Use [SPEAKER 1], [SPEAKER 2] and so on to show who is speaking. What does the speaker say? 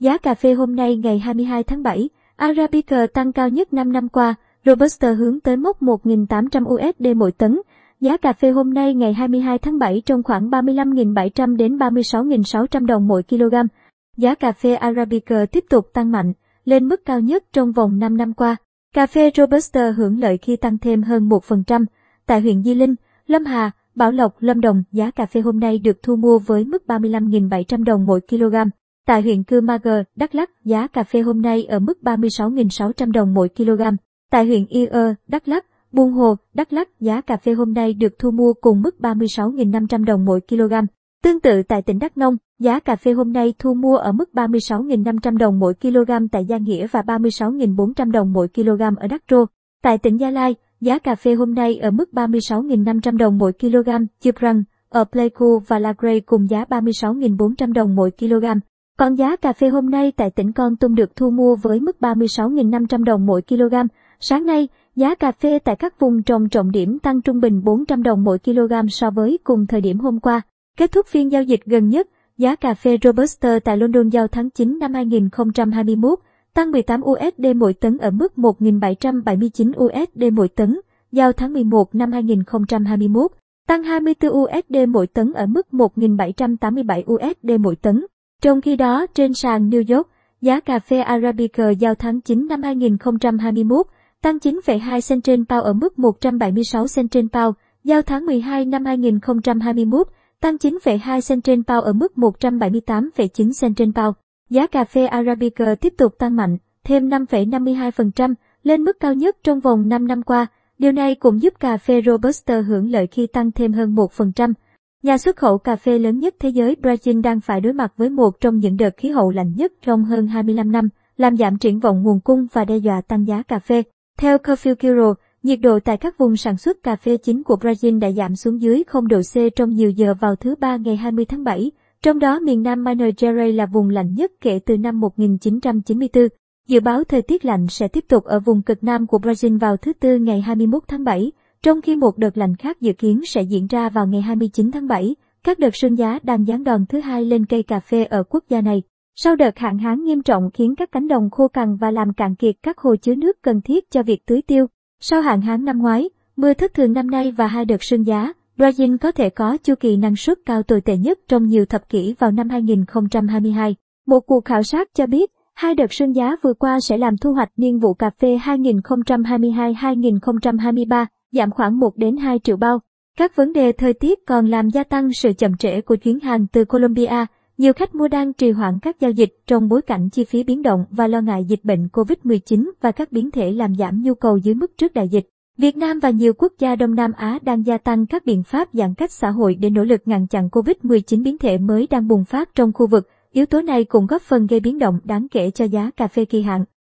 [SPEAKER 1] Giá cà phê hôm nay ngày 22 tháng 7, Arabica tăng cao nhất 5 năm qua, Robusta hướng tới mốc 1.800 USD mỗi tấn. Giá cà phê hôm nay ngày 22 tháng 7 trong khoảng 35.700 đến 36.600 đồng mỗi kg. Giá cà phê Arabica tiếp tục tăng mạnh, lên mức cao nhất trong vòng 5 năm qua. Cà phê Robusta hưởng lợi khi tăng thêm hơn 1%. Tại huyện Di Linh, Lâm Hà, Bảo Lộc, Lâm Đồng, giá cà phê hôm nay được thu mua với mức 35.700 đồng mỗi kg. Tại huyện Cư Ma Gờ, Đắk Lắk, giá cà phê hôm nay ở mức 36.600 đồng mỗi kg. Tại huyện Ia, Đắk Lắk, Buôn Hồ, Đắk Lắk, giá cà phê hôm nay được thu mua cùng mức 36.500 đồng mỗi kg. Tương tự tại tỉnh Đắk Nông, giá cà phê hôm nay thu mua ở mức 36.500 đồng mỗi kg tại Gia Nghĩa và 36.400 đồng mỗi kg ở Đắk Rô. Tại tỉnh Gia Lai, giá cà phê hôm nay ở mức 36.500 đồng mỗi kg, Chụp rằng, ở Pleiku và La Grey cùng giá 36.400 đồng mỗi kg. Còn giá cà phê hôm nay tại tỉnh Con Tum được thu mua với mức 36.500 đồng mỗi kg. Sáng nay, giá cà phê tại các vùng trồng trọng điểm tăng trung bình 400 đồng mỗi kg so với cùng thời điểm hôm qua. Kết thúc phiên giao dịch gần nhất, giá cà phê Robusta tại London giao tháng 9 năm 2021 tăng 18 USD mỗi tấn ở mức 1.779 USD mỗi tấn, giao tháng 11 năm 2021 tăng 24 USD mỗi tấn ở mức 1.787 USD mỗi tấn. Trong khi đó, trên sàn New York, giá cà phê Arabica giao tháng 9 năm 2021 tăng 9,2 cent trên bao ở mức 176 cent trên bao, giao tháng 12 năm 2021 tăng 9,2 cent trên bao ở mức 178,9 cent trên bao. Giá cà phê Arabica tiếp tục tăng mạnh, thêm 5,52% lên mức cao nhất trong vòng 5 năm qua. Điều này cũng giúp cà phê Robusta hưởng lợi khi tăng thêm hơn 1%. Nhà xuất khẩu cà phê lớn nhất thế giới Brazil đang phải đối mặt với một trong những đợt khí hậu lạnh nhất trong hơn 25 năm, làm giảm triển vọng nguồn cung và đe dọa tăng giá cà phê. Theo Coffee Bureau, nhiệt độ tại các vùng sản xuất cà phê chính của Brazil đã giảm xuống dưới 0 độ C trong nhiều giờ vào thứ Ba ngày 20 tháng 7, trong đó miền Nam Minas Gerais là vùng lạnh nhất kể từ năm 1994. Dự báo thời tiết lạnh sẽ tiếp tục ở vùng cực Nam của Brazil vào thứ Tư ngày 21 tháng 7, trong khi một đợt lạnh khác dự kiến sẽ diễn ra vào ngày 29 tháng 7. Các đợt sương giá đang giáng đòn thứ hai lên cây cà phê ở quốc gia này. Sau đợt hạn hán nghiêm trọng khiến các cánh đồng khô cằn và làm cạn kiệt các hồ chứa nước cần thiết cho việc tưới tiêu. Sau hạn hán năm ngoái, mưa thất thường năm nay và hai đợt sương giá, Brazil có thể có chu kỳ năng suất cao tồi tệ nhất trong nhiều thập kỷ vào năm 2022. Một cuộc khảo sát cho biết, hai đợt sương giá vừa qua sẽ làm thu hoạch niên vụ cà phê 2022-2023 giảm khoảng 1 đến 2 triệu bao. Các vấn đề thời tiết còn làm gia tăng sự chậm trễ của chuyến hàng từ Colombia. Nhiều khách mua đang trì hoãn các giao dịch trong bối cảnh chi phí biến động và lo ngại dịch bệnh COVID-19 và các biến thể làm giảm nhu cầu dưới mức trước đại dịch. Việt Nam và nhiều quốc gia Đông Nam Á đang gia tăng các biện pháp giãn cách xã hội để nỗ lực ngăn chặn COVID-19 biến thể mới đang bùng phát trong khu vực. Yếu tố này cũng góp phần gây biến động đáng kể cho giá cà phê kỳ hạn.